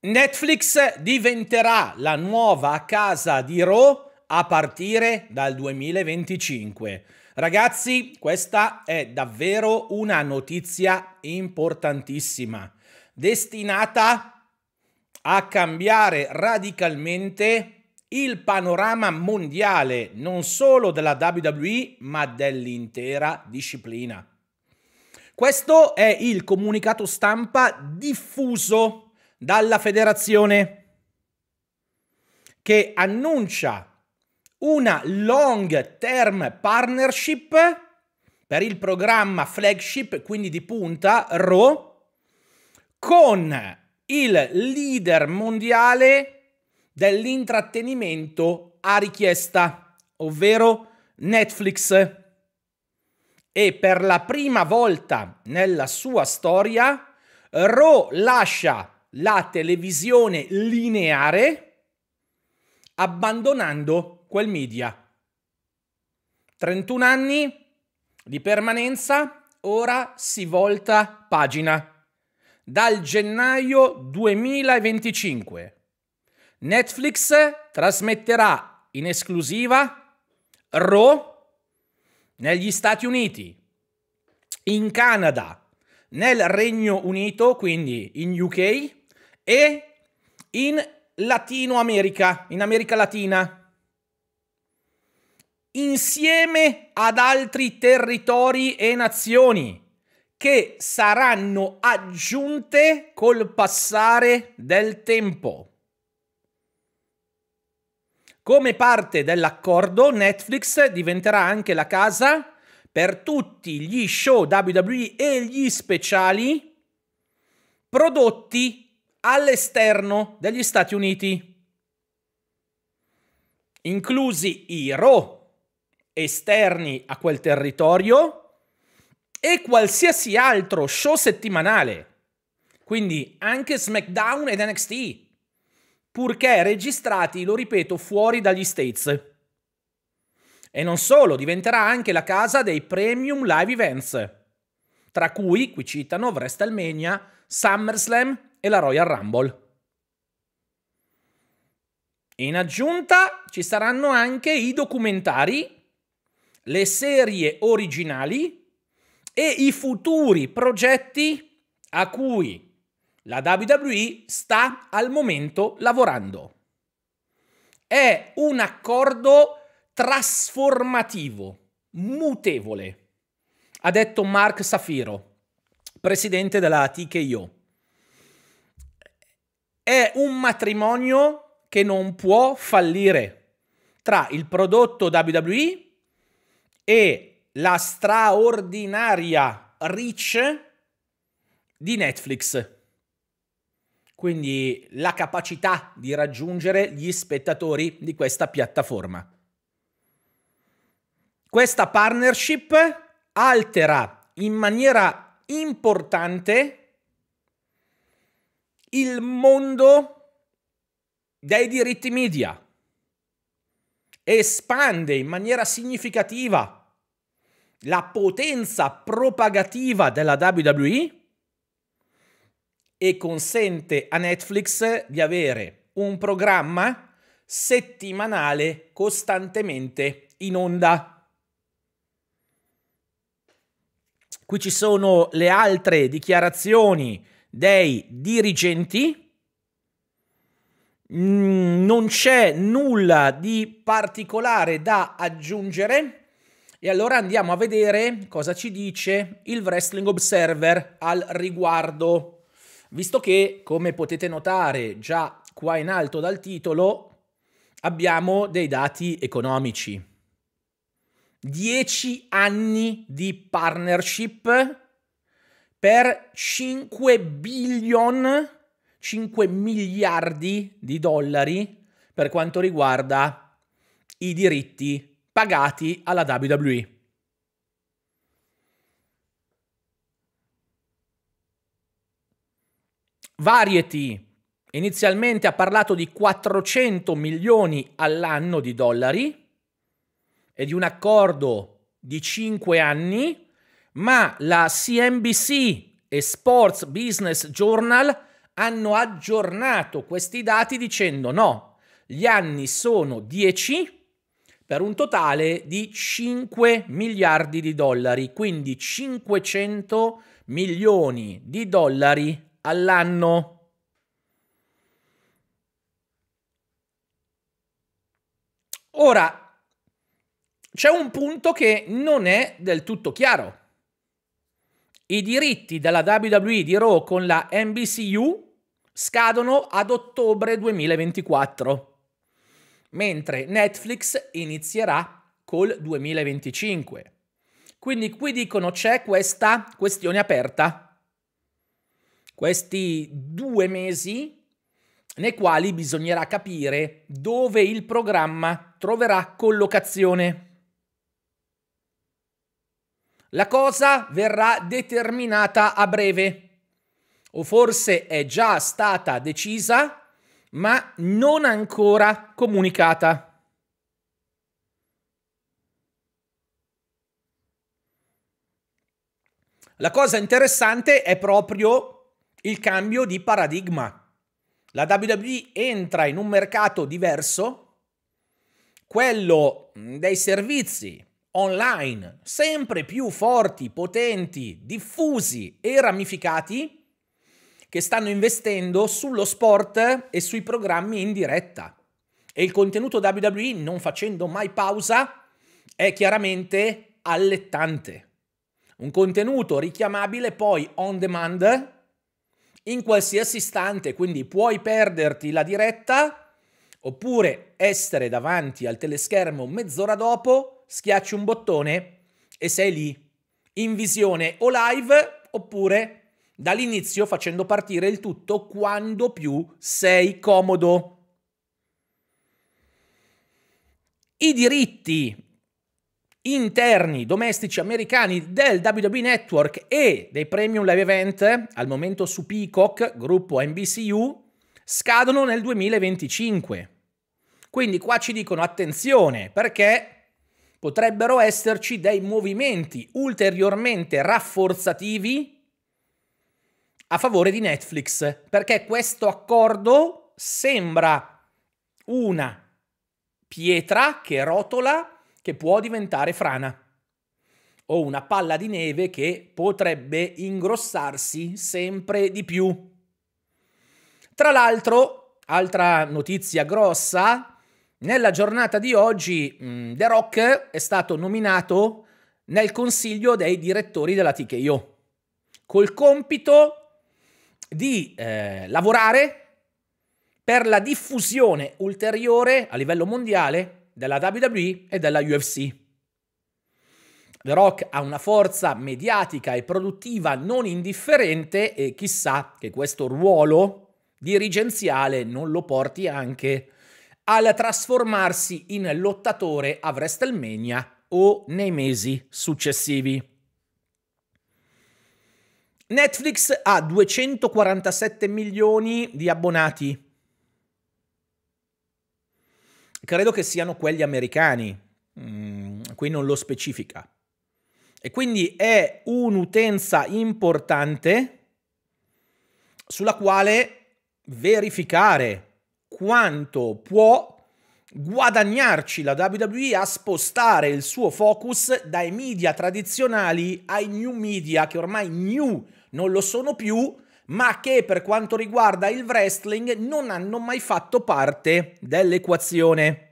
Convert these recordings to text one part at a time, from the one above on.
Netflix diventerà la nuova casa di Raw a partire dal 2025. Ragazzi, questa è davvero una notizia importantissima, destinata a cambiare radicalmente il panorama mondiale non solo della WWE ma dell'intera disciplina. Questo è il comunicato stampa diffuso dalla federazione che annuncia una long term partnership per il programma flagship, quindi di punta, Raw, con il leader mondiale dell'intrattenimento a richiesta, ovvero Netflix. E per la prima volta nella sua storia, Raw lascia la televisione lineare abbandonando quel media. 31 anni di permanenza, ora si volta pagina. Dal gennaio 2025 Netflix trasmetterà in esclusiva Raw negli Stati Uniti, in Canada, nel Regno Unito, quindi in UK, e in Latino America, in America Latina, insieme ad altri territori e nazioni che saranno aggiunte col passare del tempo. Come parte dell'accordo, Netflix diventerà anche la casa per tutti gli show WWE e gli speciali prodotti all'esterno degli Stati Uniti, inclusi i Raw esterni a quel territorio e qualsiasi altro show settimanale, quindi anche SmackDown ed NXT, purché registrati, lo ripeto, fuori dagli States. E non solo, diventerà anche la casa dei premium live events, tra cui, qui citano, WrestleMania, SummerSlam e la Royal Rumble. In aggiunta ci saranno anche i documentari, le serie originali e i futuri progetti a cui la WWE sta al momento lavorando. È un accordo trasformativo, mutevole, ha detto Mark Safiro, presidente della TKO è un matrimonio che non può fallire tra il prodotto WWE e la straordinaria reach di Netflix. Quindi la capacità di raggiungere gli spettatori di questa piattaforma. Questa partnership altera in maniera importante il mondo dei diritti media, espande in maniera significativa la potenza propagativa della WWE e consente a Netflix di avere un programma settimanale costantemente in onda. Qui ci sono le altre dichiarazioni dei dirigenti. Mm, non c'è nulla di particolare da aggiungere. E allora andiamo a vedere cosa ci dice il Wrestling Observer al riguardo. Visto che, come potete notare già qua in alto dal titolo, abbiamo dei dati economici. 10 anni di partnership per 5 billion, 5 miliardi di dollari per quanto riguarda i diritti pagati alla WWE. Variety inizialmente ha parlato di 400 milioni all'anno di dollari e di un accordo di 5 anni ma la CNBC e Sports Business Journal hanno aggiornato questi dati dicendo no, gli anni sono 10 per un totale di 5 miliardi di dollari, quindi 500 milioni di dollari all'anno. Ora, c'è un punto che non è del tutto chiaro. I diritti della WWE di Raw con la NBCU scadono ad ottobre 2024, mentre Netflix inizierà col 2025. Quindi qui dicono c'è questa questione aperta. Questi due mesi nei quali bisognerà capire dove il programma troverà collocazione. La cosa verrà determinata a breve, o forse è già stata decisa, ma non ancora comunicata. La cosa interessante è proprio il cambio di paradigma. La WWE entra in un mercato diverso, quello dei servizi online sempre più forti, potenti, diffusi e ramificati che stanno investendo sullo sport e sui programmi in diretta. E il contenuto WWE, non facendo mai pausa, è chiaramente allettante. Un contenuto richiamabile poi on demand in qualsiasi istante, quindi puoi perderti la diretta oppure essere davanti al teleschermo mezz'ora dopo, schiacci un bottone e sei lì, in visione o live oppure dall'inizio facendo partire il tutto quando più sei comodo. I diritti interni domestici americani del WWE Network e dei Premium Live Event, al momento su Peacock, gruppo NBCU, scadono nel 2025. Quindi qua ci dicono attenzione perché potrebbero esserci dei movimenti ulteriormente rafforzativi a favore di Netflix, perché questo accordo sembra una pietra che rotola che può diventare frana o una palla di neve che potrebbe ingrossarsi sempre di più. Tra l'altro, altra notizia grossa, nella giornata di oggi mm, The Rock è stato nominato nel consiglio dei direttori della TKO, col compito di eh, lavorare per la diffusione ulteriore a livello mondiale della WWE e della UFC. The Rock ha una forza mediatica e produttiva non indifferente e chissà che questo ruolo dirigenziale non lo porti anche al trasformarsi in lottatore a WrestleMania o nei mesi successivi. Netflix ha 247 milioni di abbonati credo che siano quelli americani, mm, qui non lo specifica. E quindi è un'utenza importante sulla quale verificare quanto può guadagnarci la WWE a spostare il suo focus dai media tradizionali ai new media che ormai new non lo sono più ma che per quanto riguarda il wrestling non hanno mai fatto parte dell'equazione.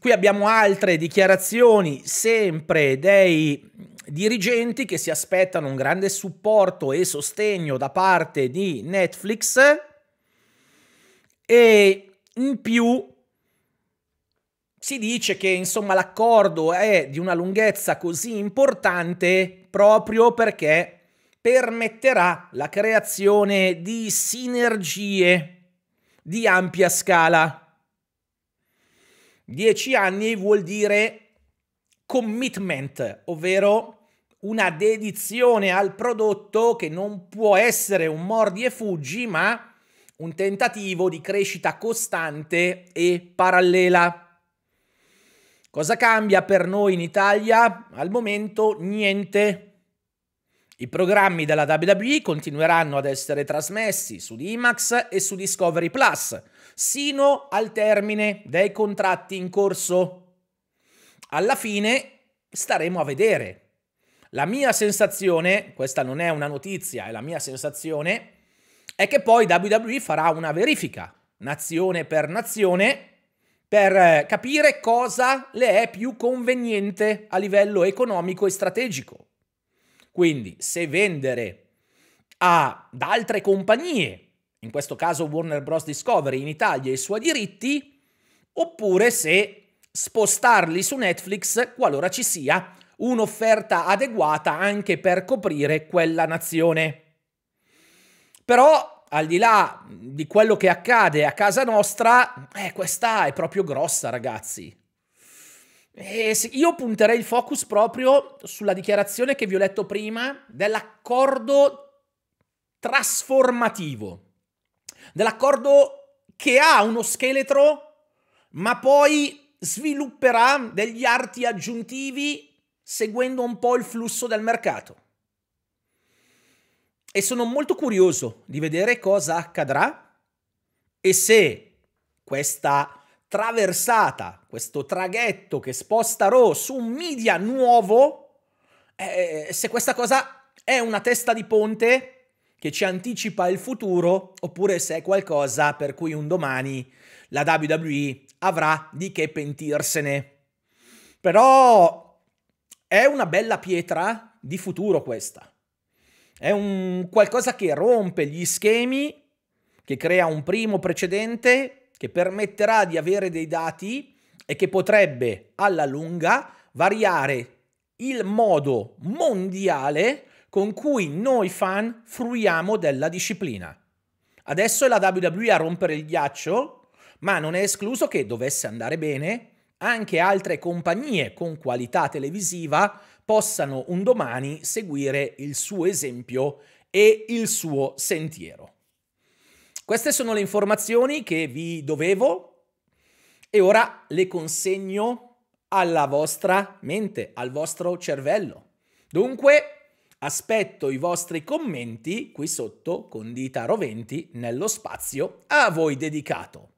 Qui abbiamo altre dichiarazioni sempre dei dirigenti che si aspettano un grande supporto e sostegno da parte di Netflix e in più si dice che insomma l'accordo è di una lunghezza così importante proprio perché permetterà la creazione di sinergie di ampia scala. Dieci anni vuol dire commitment, ovvero una dedizione al prodotto che non può essere un mordi e fuggi, ma un tentativo di crescita costante e parallela. Cosa cambia per noi in Italia? Al momento niente. I programmi della WWE continueranno ad essere trasmessi su IMAX e su Discovery Plus, sino al termine dei contratti in corso. Alla fine staremo a vedere. La mia sensazione, questa non è una notizia, è la mia sensazione, è che poi WWE farà una verifica, nazione per nazione, per eh, capire cosa le è più conveniente a livello economico e strategico. Quindi se vendere ad altre compagnie, in questo caso Warner Bros. Discovery in Italia, i suoi diritti, oppure se spostarli su Netflix qualora ci sia un'offerta adeguata anche per coprire quella nazione. Però al di là di quello che accade a casa nostra, eh, questa è proprio grossa, ragazzi. E io punterei il focus proprio sulla dichiarazione che vi ho letto prima dell'accordo trasformativo, dell'accordo che ha uno scheletro, ma poi svilupperà degli arti aggiuntivi seguendo un po' il flusso del mercato. E sono molto curioso di vedere cosa accadrà e se questa traversata, questo traghetto che sposta Raw su un media nuovo, eh, se questa cosa è una testa di ponte che ci anticipa il futuro oppure se è qualcosa per cui un domani la WWE avrà di che pentirsene. Però è una bella pietra di futuro questa. È un qualcosa che rompe gli schemi, che crea un primo precedente che permetterà di avere dei dati e che potrebbe alla lunga variare il modo mondiale con cui noi fan fruiamo della disciplina. Adesso è la WWE a rompere il ghiaccio, ma non è escluso che dovesse andare bene, anche altre compagnie con qualità televisiva possano un domani seguire il suo esempio e il suo sentiero. Queste sono le informazioni che vi dovevo e ora le consegno alla vostra mente, al vostro cervello. Dunque, aspetto i vostri commenti qui sotto con dita roventi nello spazio a voi dedicato.